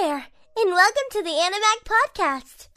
there, and welcome to the Animag Podcast.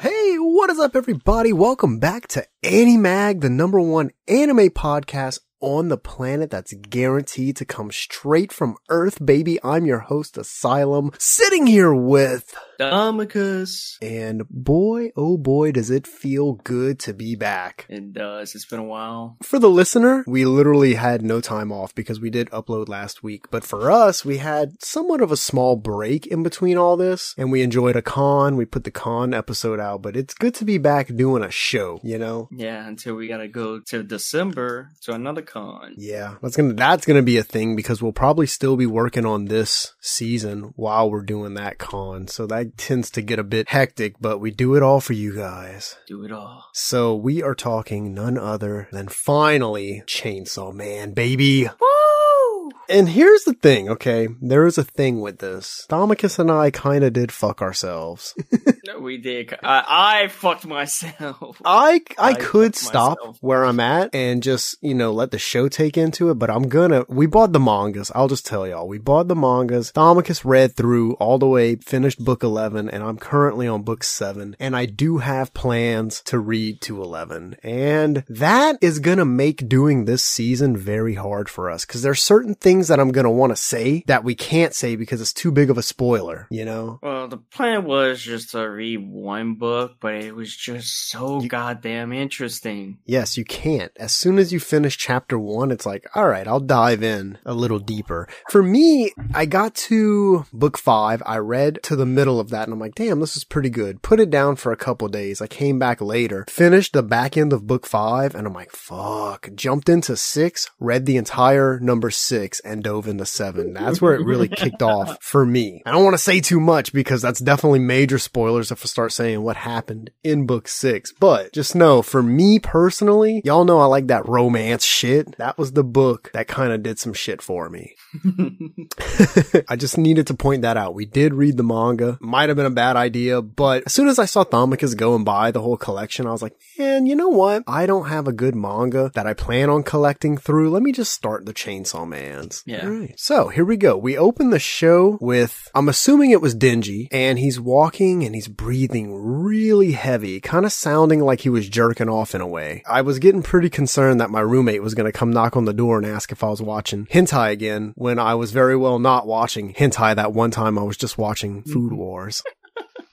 Hey, what is up everybody? Welcome back to Animag, the number one anime podcast on the planet that's guaranteed to come straight from Earth, baby. I'm your host, Asylum, sitting here with Domicus. and boy, oh boy, does it feel good to be back. It does. It's been a while. For the listener, we literally had no time off because we did upload last week. But for us, we had somewhat of a small break in between all this and we enjoyed a con. We put the con episode out, but it's good to be back doing a show, you know? Yeah, until we gotta go to December to another con. Yeah, that's gonna that's gonna be a thing because we'll probably still be working on this season while we're doing that con. So that tends to get a bit hectic, but we do it all for you guys. Do it all. So we are talking none other than finally Chainsaw Man, baby. Woo! And here's the thing, okay? There is a thing with this. Domicus and I kinda did fuck ourselves. We did. I, I fucked myself. I I, I could stop myself. where I'm at and just, you know, let the show take into it, but I'm gonna we bought the mangas. I'll just tell y'all. We bought the mangas. Domicus read through all the way, finished book 11, and I'm currently on book 7, and I do have plans to read to 11. And that is gonna make doing this season very hard for us cuz there's certain things that I'm gonna want to say that we can't say because it's too big of a spoiler, you know? Well, the plan was just to read one book, but it was just so goddamn interesting. Yes, you can't. As soon as you finish chapter one, it's like, all right, I'll dive in a little deeper. For me, I got to book five. I read to the middle of that and I'm like, damn, this is pretty good. Put it down for a couple days. I came back later, finished the back end of book five and I'm like, fuck, jumped into six, read the entire number six and dove into seven. That's where it really kicked off for me. I don't want to say too much because that's definitely major spoilers I start saying what happened in book six, but just know for me personally, y'all know I like that romance shit. That was the book that kind of did some shit for me. I just needed to point that out. We did read the manga. Might have been a bad idea, but as soon as I saw Domicus go and buy the whole collection, I was like, man, you know what? I don't have a good manga that I plan on collecting through. Let me just start the Chainsaw Mans. Yeah. Right. So here we go. We open the show with, I'm assuming it was Denji, and he's walking and he's breathing really heavy, kind of sounding like he was jerking off in a way. I was getting pretty concerned that my roommate was going to come knock on the door and ask if I was watching hentai again when I was very well not watching hentai that one time I was just watching Food mm-hmm. Wars.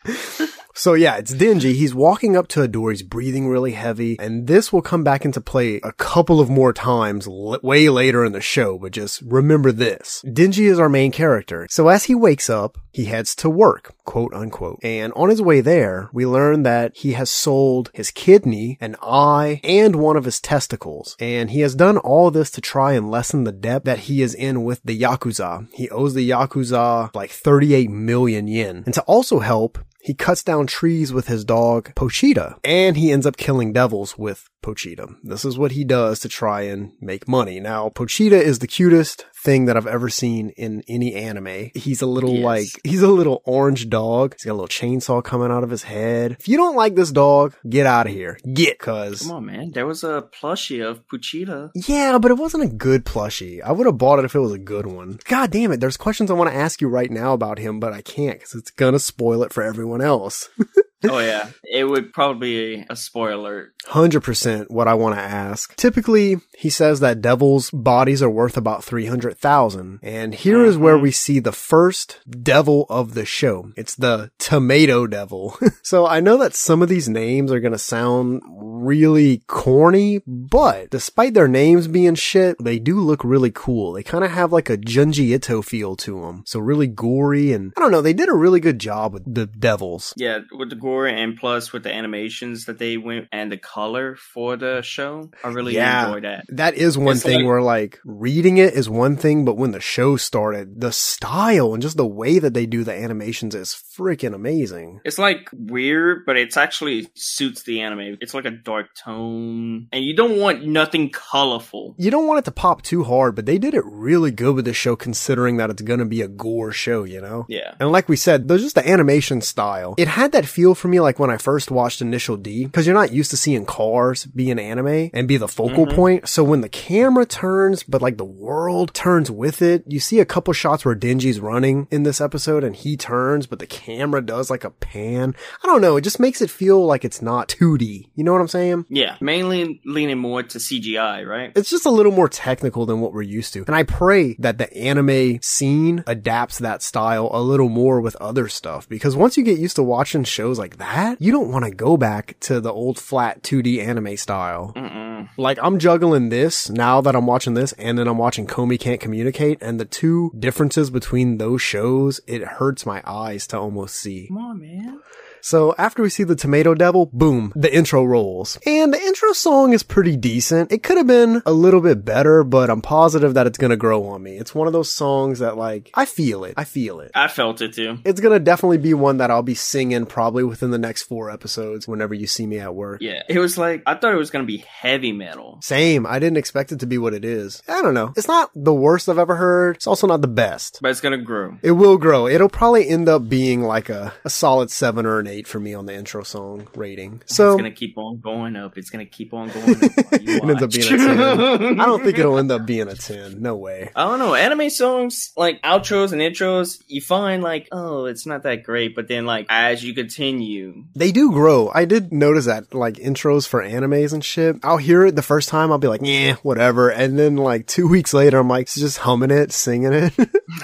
So yeah, it's Denji. He's walking up to a door. He's breathing really heavy. And this will come back into play a couple of more times l- way later in the show, but just remember this. Denji is our main character. So as he wakes up, he heads to work, quote unquote. And on his way there, we learn that he has sold his kidney, an eye, and one of his testicles. And he has done all this to try and lessen the debt that he is in with the Yakuza. He owes the Yakuza like 38 million yen. And to also help, he cuts down trees with his dog, Pochita, and he ends up killing devils with Pochita. This is what he does to try and make money. Now, Pochita is the cutest thing that I've ever seen in any anime. He's a little Yes. like, he's a little orange dog. He's got a little chainsaw coming out of his head. If you don't like this dog, get out of here. Get, cause. Come on, man. There was a plushie of Pochita. Yeah, but it wasn't a good plushie. I would have bought it if it was a good one. God damn it. There's questions I want to ask you right now about him, but I can't because it's gonna spoil it for everyone else. Oh yeah, it would probably be a spoiler. 100% what I want to ask. Typically, he says that devils' bodies are worth about 300,000. And here is where mm-hmm. we see the first devil of the show. It's the tomato devil. so I know that some of these names are going to sound really corny, but despite their names being shit, they do look really cool. They kind of have like a Junji Ito feel to them. So really gory and I don't know, they did a really good job with the devils. Yeah, with the gore and plus with the animations that they went and the color for the show, I really Yeah. enjoyed that. That is one It's thing like- where like reading it is one thing, but when the show started, the style and just the way that they do the animations is freaking amazing. It's like weird, but it's actually suits the anime. It's like a dark tone, and you don't want nothing colorful. You don't want it to pop too hard, but they did it really good with the show considering that it's gonna be a gore show, you know? Yeah. And like we said, there's just the animation style. It had that feel for me like when I first watched Initial D, because you're not used to seeing cars be in anime and be the focal mm-hmm. point. So when the camera turns, but like the world turns with it, you see a couple shots where Denji's running in this episode and he turns, but the camera does like a pan. I don't know. It just makes it feel like it's not 2D. You know what I'm saying? Yeah, mainly leaning more to CGI, right? It's just a little more technical than what we're used to. And I pray that the anime scene adapts that style a little more with other stuff because once you get used to watching shows like that, you don't want to go back to the old flat 2D anime style. Mm-mm. Like I'm juggling this now that I'm watching this and then I'm watching Komi Can't Communicate and the two differences between those shows, it hurts my eyes to almost see. Come on, man. So after we see the tomato devil, boom, the intro rolls. And the intro song is pretty decent. It could have been a little bit better, but I'm positive that it's gonna grow on me. It's one of those songs that like, I feel it. I feel it. I felt it too. It's gonna definitely be one that I'll be singing probably within the next four episodes whenever you see me at work. Yeah, it was like I thought it was gonna be heavy metal. Same. I didn't expect it to be what it is. I don't know. It's not the worst I've ever heard. It's also not the best. but it's gonna grow. It will grow. It'll probably end up being like a, a solid seven or an eight for me on the intro song rating. So it's gonna keep on going up. It's gonna keep on going up. it ends up being a 10. I don't think it'll end up being a 10. No way. I don't know. Anime songs, like outros and intros, you find like, oh, it's not that great. But then, like, as you continue, They do grow. I did notice that, like, intros for animes and shit. I'll hear it the first time, I'll be like, yeah, whatever. And then, like, two weeks later, I'm like, just humming it, singing it.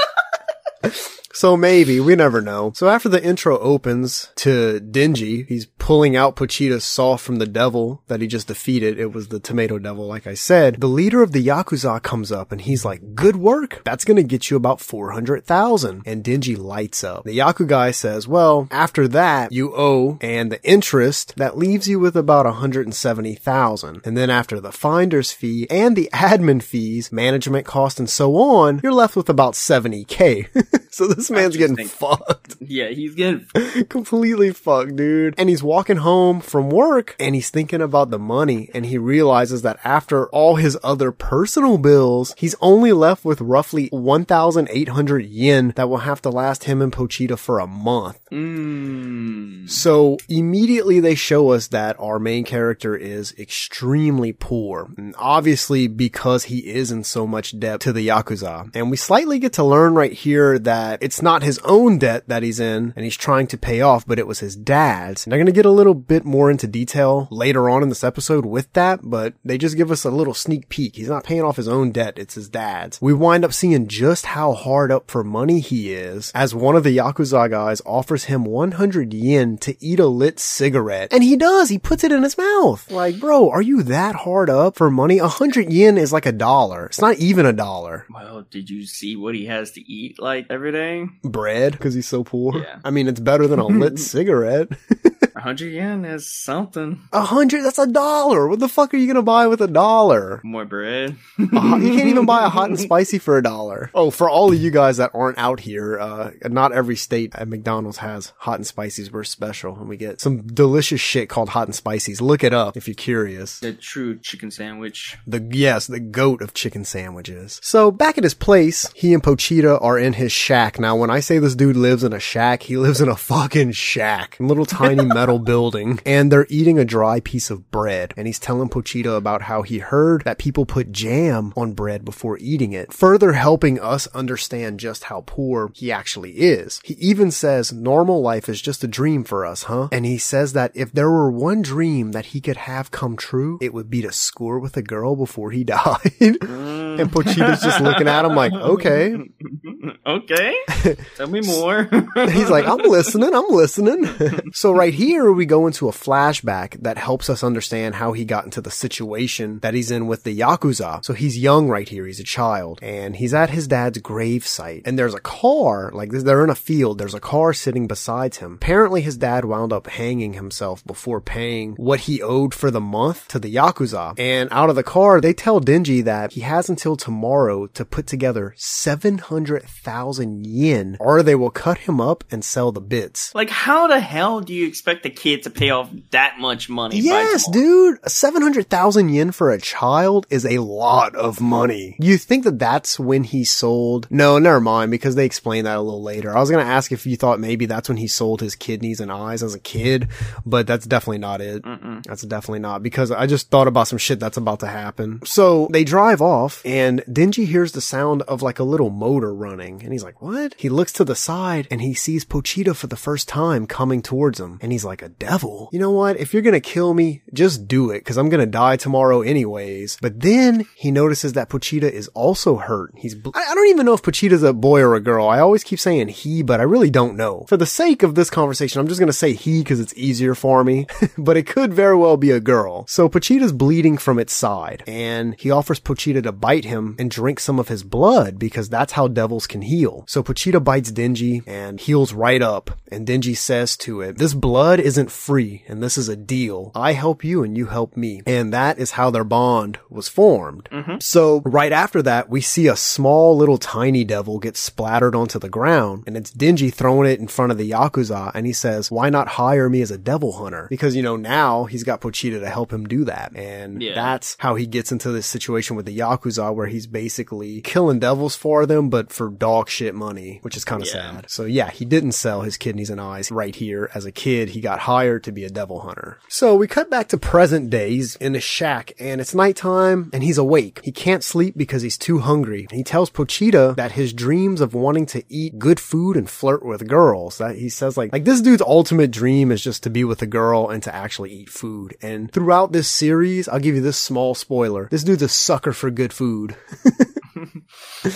So maybe, we never know. So after the intro opens to Denji, he's pulling out Pochita's saw from the devil that he just defeated. It was the tomato devil, like I said. The leader of the Yakuza comes up and he's like, good work. That's gonna get you about 400,000. And Denji lights up. The Yaku guy says, well, after that, you owe and the interest, that leaves you with about 170,000. And then after the finder's fee and the admin fees, management cost and so on, you're left with about 70k. so this man's getting fucked. yeah, he's getting Completely fucked, dude. And he's walking home from work and he's thinking about the money and he realizes that after all his other personal bills, he's only left with roughly 1,800 yen that will have to last him and Pochita for a month. mm, So immediately they show us that our main character is extremely poor. And obviously because he is in so much debt to the Yakuza. And we slightly get to learn right here that it's not his own debt that he's in and he's trying to pay off, but it was his dad's. And they're going to get a little bit more into detail later on in this episode with that, but they just give us a little sneak peek. He's not paying off his own debt. It's his dad's. We wind up seeing just how hard up for money he is as one of the Yakuza guys offers him 100 yen to eat a lit cigarette. And he does. He puts it in his mouth. Like, bro, are you that hard up for money? 100 yen is like a dollar. It's not even a dollar. well, did you see what he has to eat like every day? Bread, because he's so poor. Yeah. I mean, it's better than a lit cigarette. A hundred yen is something. A hundred, that's a dollar. What the fuck are you gonna buy with a dollar? More bread. You can't even buy a hot and spicy for a dollar. Oh, for all of you guys that aren't out here, uh, not every state at McDonald's has hot and spices. We're special and we get some delicious shit called hot and spices. Look it up if you're curious. the true chicken sandwich. The, yes, the goat of chicken sandwiches. So back at his place, he and Pochita are in his shack. Now, when I say this dude lives in a shack, he lives in a fucking shack. Little tiny metal building. And they're eating a dry piece of bread. And he's telling Pochita about how he heard that people put jam on bread before eating it, further helping us understand just how poor he actually is. He even says normal life is just a dream for us, huh? And he says that if there were one dream that he could have come true, it would be to score with a girl before he died. Mm. and Pochita's just looking at him like, okay. okay. Tell me more. He's like, I'm listening, I'm listening. so right here, we go into a flashback that helps us understand how he got into the situation that he's in with the Yakuza. So he's young right here, he's a child, and he's at his dad's grave site. And there's a car, like they're in a field, there's a car sitting beside him. Apparently his dad wound up hanging himself before paying what he owed for the month to the Yakuza. And out of the car, they tell Denji that he has until tomorrow to put together 700,000 yen or they will cut him up and sell the bits. Like, how the hell do you expect a kid to pay off that much money? Yes, dude. 700,000 yen for a child is a lot of money. You think that that's when he sold? No, never mind because they explain that a little later. I was going to ask if you thought maybe that's when he sold his kidneys and eyes as a kid, but that's definitely not it. That's definitely not because I just thought about some shit that's about to happen. So they drive off and Denji hears the sound of like a little motor running and he's like, what? He looks to the side and he sees Pochita for the first time coming towards him and he's like, a devil? You know what? If you're gonna kill me, just do it because I'm gonna die tomorrow anyways. But then he notices that Pochita is also hurt. He's, bl- I I don't even know if Pochita's a boy or a girl. I always keep saying he, but I really don't know. For the sake of this conversation, I'm just gonna say he because it's easier for me, but it could very well be a girl. So Pochita's bleeding from its side and he offers Pochita to bite him and drink some of his blood because that's how devils can heal. So Pochita bites Denji and heals right up. And Denji says to it, this blood isn't free and this is a deal. I help you and you help me. And that is how their bond was formed. Mm-hmm. So right after that, we see a small little tiny devil get splattered onto the ground and it's Denji throwing it in front of the Yakuza and he says, why not hire me as a devil hunter? Because, you know, now he's got Pochita to help him do that. And Yeah. that's how he gets into this situation with the Yakuza where he's basically killing devils for them, but for dog shit money, which is kind of Yeah. sad. So yeah, he didn't sell his kidneys and eyes right here. As a kid, he got hired to be a devil hunter. So we cut back to present days in a shack and it's nighttime and he's awake. He can't sleep because he's too hungry. He tells Pochita that his dreams of wanting to eat good food and flirt with girls, that he says like, like this dude's ultimate dream is just to be with a girl and to actually eat food. And throughout this series, I'll give you this small spoiler. This dude's a sucker for good food.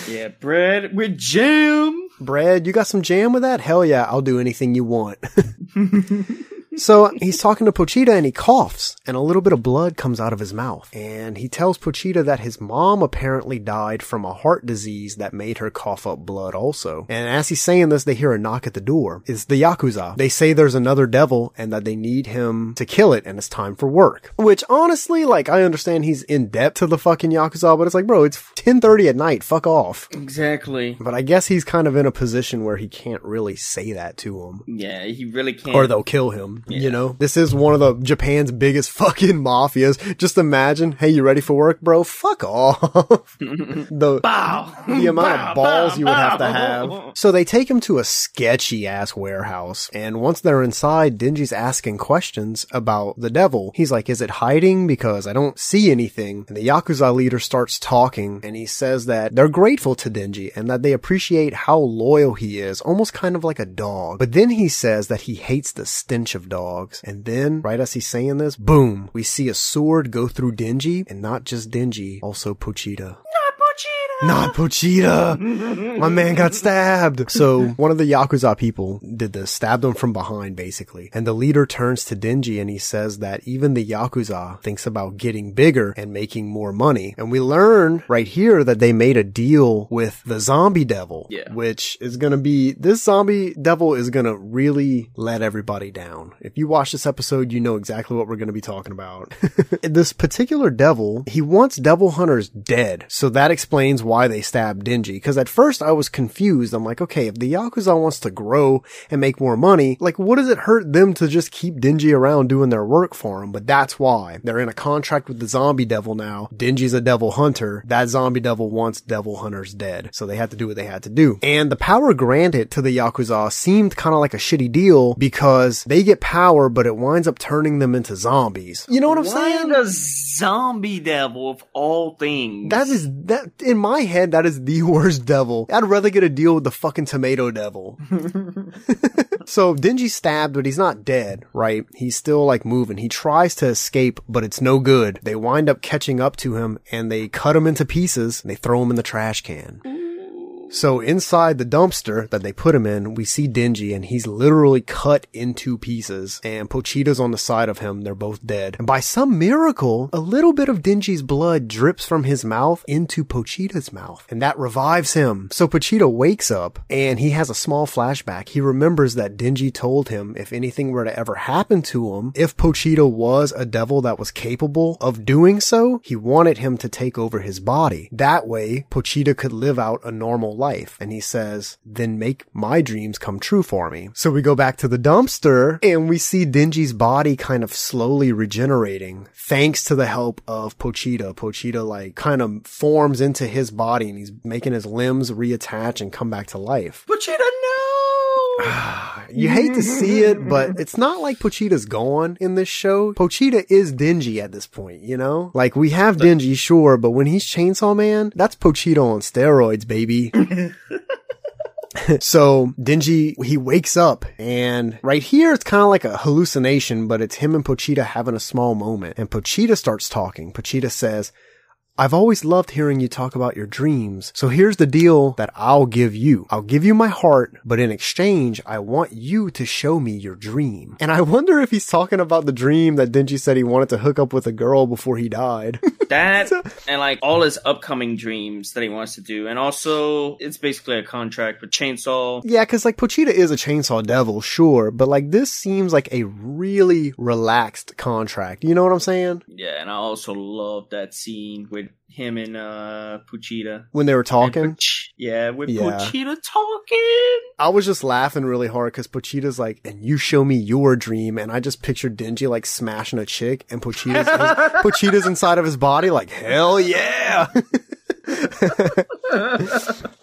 Yeah, bread with jam. Bread, you got some jam with that? Hell yeah, I'll do anything you want. So he's talking to Pochita and he coughs and a little bit of blood comes out of his mouth. And he tells Pochita that his mom apparently died from a heart disease that made her cough up blood also. And as he's saying this, they hear a knock at the door. It's the Yakuza. They say there's another devil and that they need him to kill it and it's time for work. Which honestly, like, I understand he's in debt to the fucking Yakuza, but it's like, bro, it's 1030 at night. Fuck off. Exactly. But I guess he's kind of in a position where he can't really say that to him Yeah, he really can't. or they'll kill him. You know, this is one of the Japan's biggest fucking mafias. Just imagine, hey, you ready for work, bro? Fuck off. the Bow. the amount Bow, of balls bow, you would have to have. So they take him to a sketchy ass warehouse, and once they're inside, Denji's asking questions about the devil. He's like, "Is it hiding? Because I don't see anything." And the yakuza leader starts talking, and he says that they're grateful to Denji and that they appreciate how loyal he is, almost kind of like a dog. But then he says that he hates the stench of dogs. And then, right as he's saying this, boom, we see a sword go through Denji, and not just Denji, also Pochita. Not Pochita! My man got stabbed! So, one of the Yakuza people did this, stabbed him from behind, basically. And the leader turns to Denji and he says that even the Yakuza thinks about getting bigger and making more money. And we learn right here that they made a deal with the zombie devil. Yeah. Which is gonna be, this zombie devil is gonna really let everybody down. If you watch this episode, you know exactly what we're gonna be talking about. this particular devil, he wants devil hunters dead. So that explains why they stabbed Denji. Cause at first I was confused. I'm like, okay, if the Yakuza wants to grow and make more money, like what does it hurt them to just keep Denji around doing their work for him? But that's why. They're in a contract with the zombie devil now. Denji's a devil hunter. That zombie devil wants devil hunters dead. So they had to do what they had to do. And the power granted to the Yakuza seemed kind of like a shitty deal because they get power, but it winds up turning them into zombies. You know what I'm Why saying? the zombie devil of all things? That is that in my head that is the worst devil. I'd rather get a deal with the fucking tomato devil. so Denji's stabbed, but he's not dead, right? He's still like moving. He tries to escape, but it's no good. They wind up catching up to him and they cut him into pieces and they throw him in the trash can. So inside the dumpster that they put him in, we see Denji and he's literally cut into pieces and Pochita's on the side of him. They're both dead. And by some miracle, a little bit of Denji's blood drips from his mouth into Pochita's mouth and that revives him. So Pochita wakes up and he has a small flashback. He remembers that Denji told him if anything were to ever happen to him, if Pochita was a devil that was capable of doing so, he wanted him to take over his body. That way, Pochita could live out a normal life life. And he says, then make my dreams come true for me. So we go back to the dumpster and we see Denji's body kind of slowly regenerating thanks to the help of Pochita. Pochita like kind of forms into his body and he's making his limbs reattach and come back to life. Pochita, no! Ah, you hate to see it, but it's not like Pochita's gone in this show. Pochita is Denji at this point, you know? Like we have Denji, sure, but when he's Chainsaw Man, that's Pochita on steroids, baby. so Denji, he wakes up and right here it's kind of like a hallucination, but it's him and Pochita having a small moment. And Pochita starts talking. Pochita says, I've always loved hearing you talk about your dreams. So here's the deal that I'll give you. I'll give you my heart, but in exchange, I want you to show me your dream. And I wonder if he's talking about the dream that Denji said he wanted to hook up with a girl before he died. That and like all his upcoming dreams that he wants to do, and also it's basically a contract with Chainsaw. yeah, cause like Pochita is a chainsaw devil, sure, but like this seems like a really relaxed contract. You know what I'm saying? Yeah, and I also love that scene with him and uh Pochita. When they were talking. Puch- yeah, with Yeah. Pochita talking. I was just laughing really hard because Pochita's like, and you show me your dream. And I just pictured Denji like smashing a chick and Pochita's, Pochita's inside of his body like, hell yeah.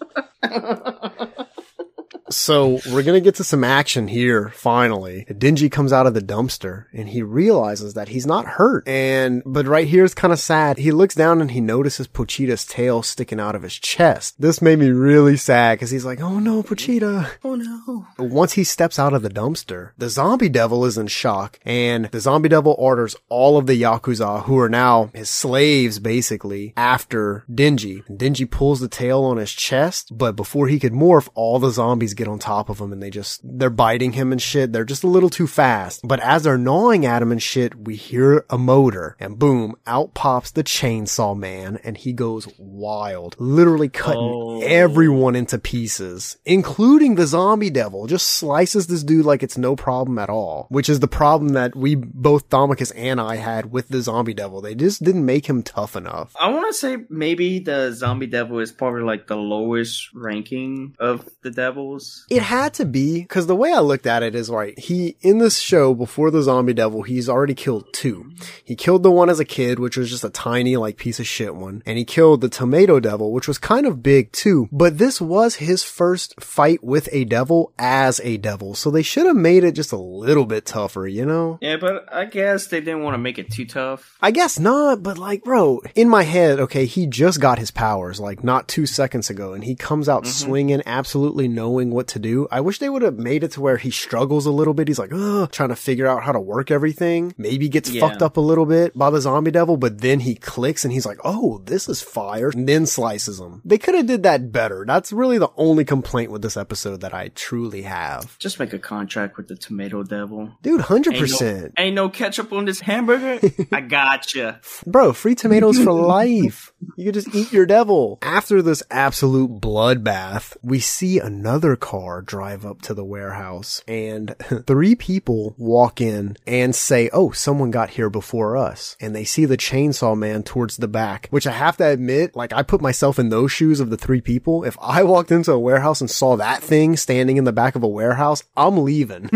So we're gonna get to some action here, finally. Denji comes out of the dumpster and he realizes that he's not hurt. And, but right here is kind of sad. He looks down and he notices Pochita's tail sticking out of his chest. This made me really sad because he's like, oh no, Pochita. Oh no. Once he steps out of the dumpster, the zombie devil is in shock and the zombie devil orders all of the Yakuza who are now his slaves basically after Denji. And Denji pulls the tail on his chest, but before he could morph, all the zombies get on top of him and they just, they're biting him and shit. They're just a little too fast. But as they're gnawing at him and shit, we hear a motor and boom, out pops the chainsaw man and he goes wild, literally cutting Oh. everyone into pieces, including the zombie devil. Just slices this dude like it's no problem at all, which is the problem that we both Domicus and I had with the zombie devil. They just didn't make him tough enough. I want to say maybe the zombie devil is probably like the lowest ranking of the devils. It had to be because the way I looked at it is right. He in this show before the zombie devil, he's already killed two. He killed the one as a kid, which was just a tiny like piece of shit one, and he killed the tomato devil, which was kind of big too. But this was his first fight with a devil as a devil, so they should have made it just a little bit tougher, you know? Yeah, but I guess they didn't want to make it too tough. I guess not, but like, bro, in my head, okay, he just got his powers like not two seconds ago, and he comes out mm-hmm. swinging, absolutely knowing what to do. I wish they would have made it to where he struggles a little bit. He's like, ugh, trying to figure out how to work everything. Maybe gets Yeah. fucked up a little bit by the zombie devil, but then he clicks and he's like, oh, this is fire, and then slices him. They could have did that better. That's really the only complaint with this episode that I truly have. Just make a contract with the tomato devil. Dude, 100%. Ain't no, ain't no ketchup on this hamburger. I gotcha. Bro, free tomatoes for life. You could just eat your devil. After this absolute bloodbath, we see another car drive up to the warehouse and three people walk in and say, Oh, someone got here before us. And they see the chainsaw man towards the back, which I have to admit, like I put myself in those shoes of the three people. If I walked into a warehouse and saw that thing standing in the back of a warehouse, I'm leaving.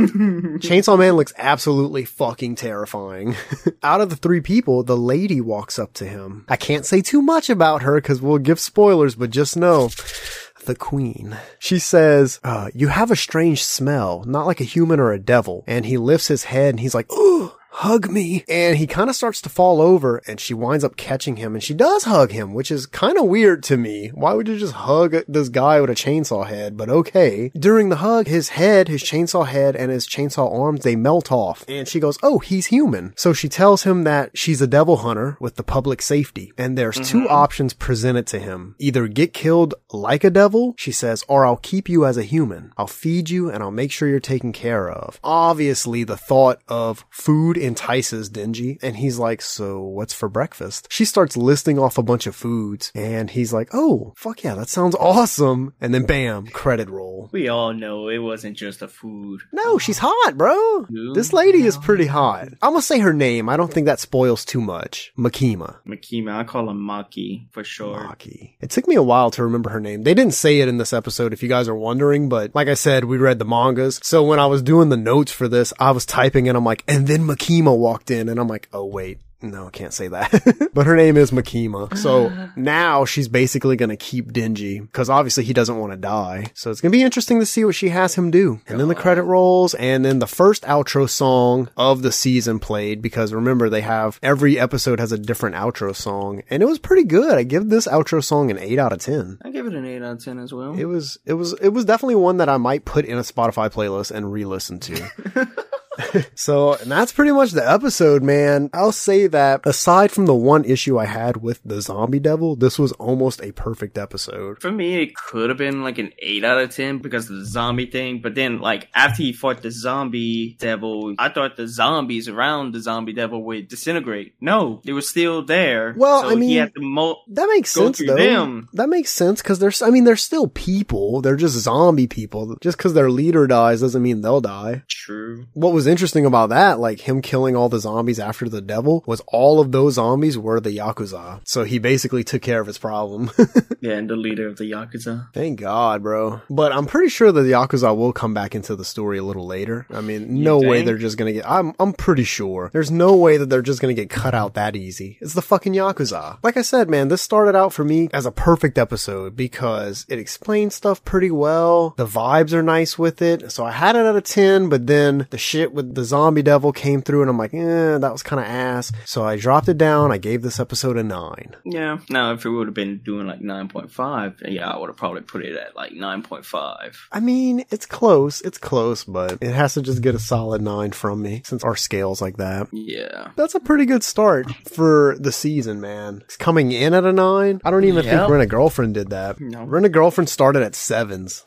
Chainsaw Man looks absolutely fucking terrifying. Out of the three people, the lady walks up to him. I can't say too much about her because we'll give spoilers, but just know. The queen. She says, uh, you have a strange smell, not like a human or a devil. And he lifts his head and he's like, ooh, hug me. And he kind of starts to fall over and she winds up catching him and she does hug him, which is kind of weird to me. Why would you just hug this guy with a chainsaw head? But okay. During the hug, his head, his chainsaw head and his chainsaw arms, they melt off. And she goes, Oh, he's human. So she tells him that she's a devil hunter with the public safety. And there's two mm-hmm. options presented to him. Either get killed like a devil, she says, or I'll keep you as a human. I'll feed you and I'll make sure you're taken care of. Obviously, the thought of food entices Denji and he's like, so what's for breakfast? She starts listing off a bunch of foods and he's like, oh, fuck yeah, that sounds awesome. And then bam, credit roll. We all know it wasn't just a food. No, she's hot, bro. This lady is pretty hot. I'm gonna say her name. I don't think that spoils too much. Makima. Makima, I call him Maki for sure. Maki. It took me a while to remember her name. They didn't say it in this episode if you guys are wondering, but like I said, we read the mangas. So when I was doing the notes for this, I was typing and I'm like, and then Makima walked in and I'm like, oh wait, no, I can't say that. but her name is Makima. So now she's basically going to keep Denji because obviously he doesn't want to die. So it's going to be interesting to see what she has him do. And then the credit rolls and then the first outro song of the season played because remember they have every episode has a different outro song and it was pretty good. I give this outro song an 8 out of 10. I give it an 8 out of 10 as well. It was it was it was definitely one that I might put in a Spotify playlist and re-listen to. so and that's pretty much the episode, man. I'll say that aside from the one issue I had with the zombie devil, this was almost a perfect episode. For me, it could have been like an 8 out of 10 because of the zombie thing. But then, like, after he fought the zombie devil, I thought the zombies around the zombie devil would disintegrate. No, they were still there. Well, So I mean, he had to mo- That makes sense though. them. That makes sense because there's, I mean, they're still people. They're just zombie people. Just because their leader dies doesn't mean they'll die. True. What was interesting about that, like him killing all the zombies after the devil, was all of those zombies were the Yakuza. So he basically took care of his problem. Yeah, and the leader of the Yakuza. Thank God, bro. But I'm pretty sure that the Yakuza will come back into the story a little later. I mean, no way they're just gonna get, I'm, I'm pretty sure. There's no way that they're just gonna get cut out that easy. It's the fucking Yakuza. Like I said, man, this started out for me as a perfect episode because it explains stuff pretty well. The vibes are nice with it. So I had it at a 10, but then the shit with the zombie devil came through and I'm like, eh, that was kind of ass. So I dropped it down. I gave this episode a 9. Yeah. Now, if it would have been doing like 9.5, yeah, I would have probably put it at like 9.5. I mean, it's close. It's close, but it has to just get a solid nine from me since our scale's like that. Yeah. That's a pretty good start for the season, man. It's coming in at a nine. I don't even think Yep. Rent a Girlfriend did that. No. Rent a Girlfriend started at sevens.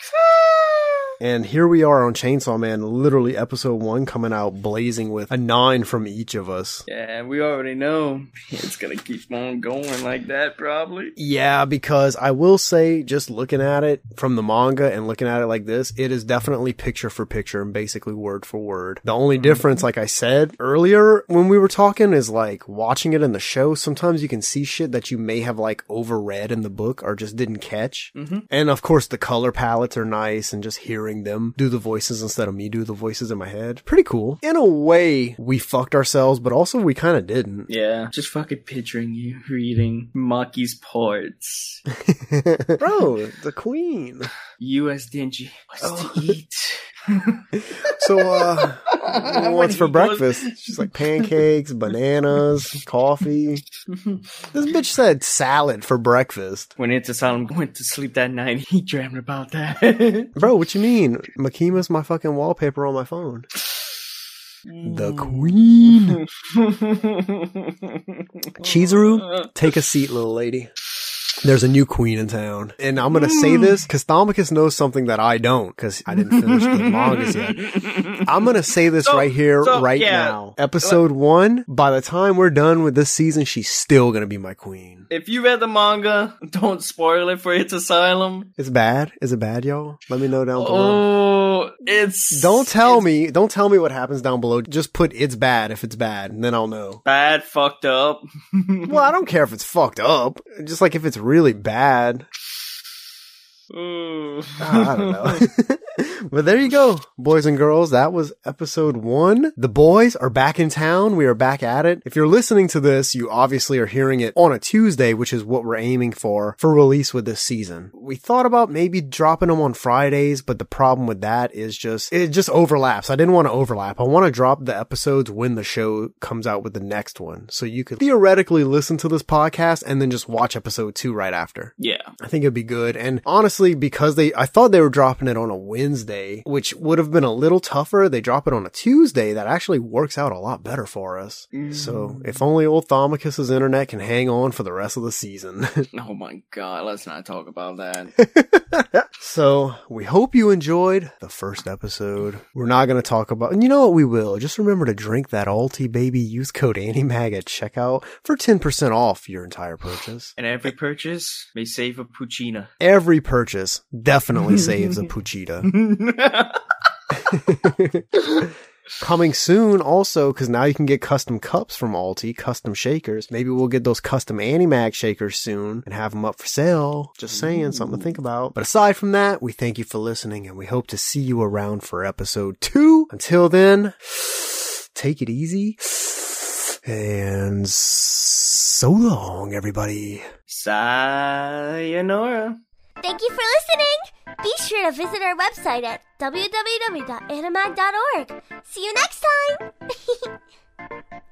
And here we are on Chainsaw Man, literally episode one coming out blazing with a nine from each of us. Yeah, we already know it's gonna keep on going like that, probably. Yeah, because I will say, just looking at it from the manga and looking at it like this, it is definitely picture for picture and basically word for word. The only difference, like I said earlier when we were talking, is like watching it in the show. Sometimes you can see shit that you may have like overread in the book or just didn't catch. Mhm. And of course, the color palettes are nice and just hearing them do the voices instead of me do the voices in my head. Pretty cool. In a way, we fucked ourselves, but also we kind of didn't. Yeah, just fucking picturing you reading Maki's parts. Bro, the queen. U.S. Denji, what's Oh. to eat? So, uh, what's for he goes- breakfast? She's like pancakes, bananas, coffee. This bitch said salad for breakfast. When it's Asylum went to sleep that night, he dreamed about that. Bro, what you mean? Makima's my fucking wallpaper on my phone. The queen. Chizuru, take a seat, little lady. There's a new queen in town. And I'm gonna say mm. this because Domicus knows something that I don't because I didn't finish the mangas yet. I'm gonna say this So- right here, so, right yeah. now. Episode one, by the time we're done with this season, she's still gonna be my queen. if you read the manga, don't spoil it for its Asylum. It's bad? Is it bad, y'all? Let me know down below. Oh, it's Don't tell it's me, don't tell me what happens down below. Just put it's bad if it's bad, and then I'll know. bad, fucked up. Well, I don't care if it's fucked up. Just like if it's really bad. Ooh. I don't know. but there you go, boys and girls. That was episode one. The boys are back in town. We are back at it. If you're listening to this, you obviously are hearing it on a Tuesday, which is what we're aiming for for release with this season. We thought about maybe dropping them on Fridays, but the problem with that is just, it just overlaps. I didn't want to overlap. I want to drop the episodes when the show comes out with the next one. So you could theoretically listen to this podcast and then just watch episode two right after. yeah. I think it'd be good. And honestly, honestly, because they, I thought they were dropping it on a Wednesday, which would have been a little tougher. They drop it on a Tuesday. That actually works out a lot better for us. So if mm. only old Domicus's internet can hang on for the rest of the season. Oh my god, let's not talk about that. so we hope you enjoyed the first episode. We're not going to talk about, and you know what we will. Just remember to drink that Ulti baby. Use code ANIMAG at checkout for 10% off your entire purchase. and every purchase may save a Pochita. Every purchase definitely saves a Pochita. Coming soon also, because now you can get custom cups from Ulti, custom shakers. Maybe we'll get those custom Animag shakers soon and have them up for sale. Just saying, something to think about. But aside from that, we thank you for listening and we hope to see you around for episode two. Until then, take it easy and so long, everybody. Sayonara. Thank you for listening. Be sure to visit our website at www.animag.org. See you next time.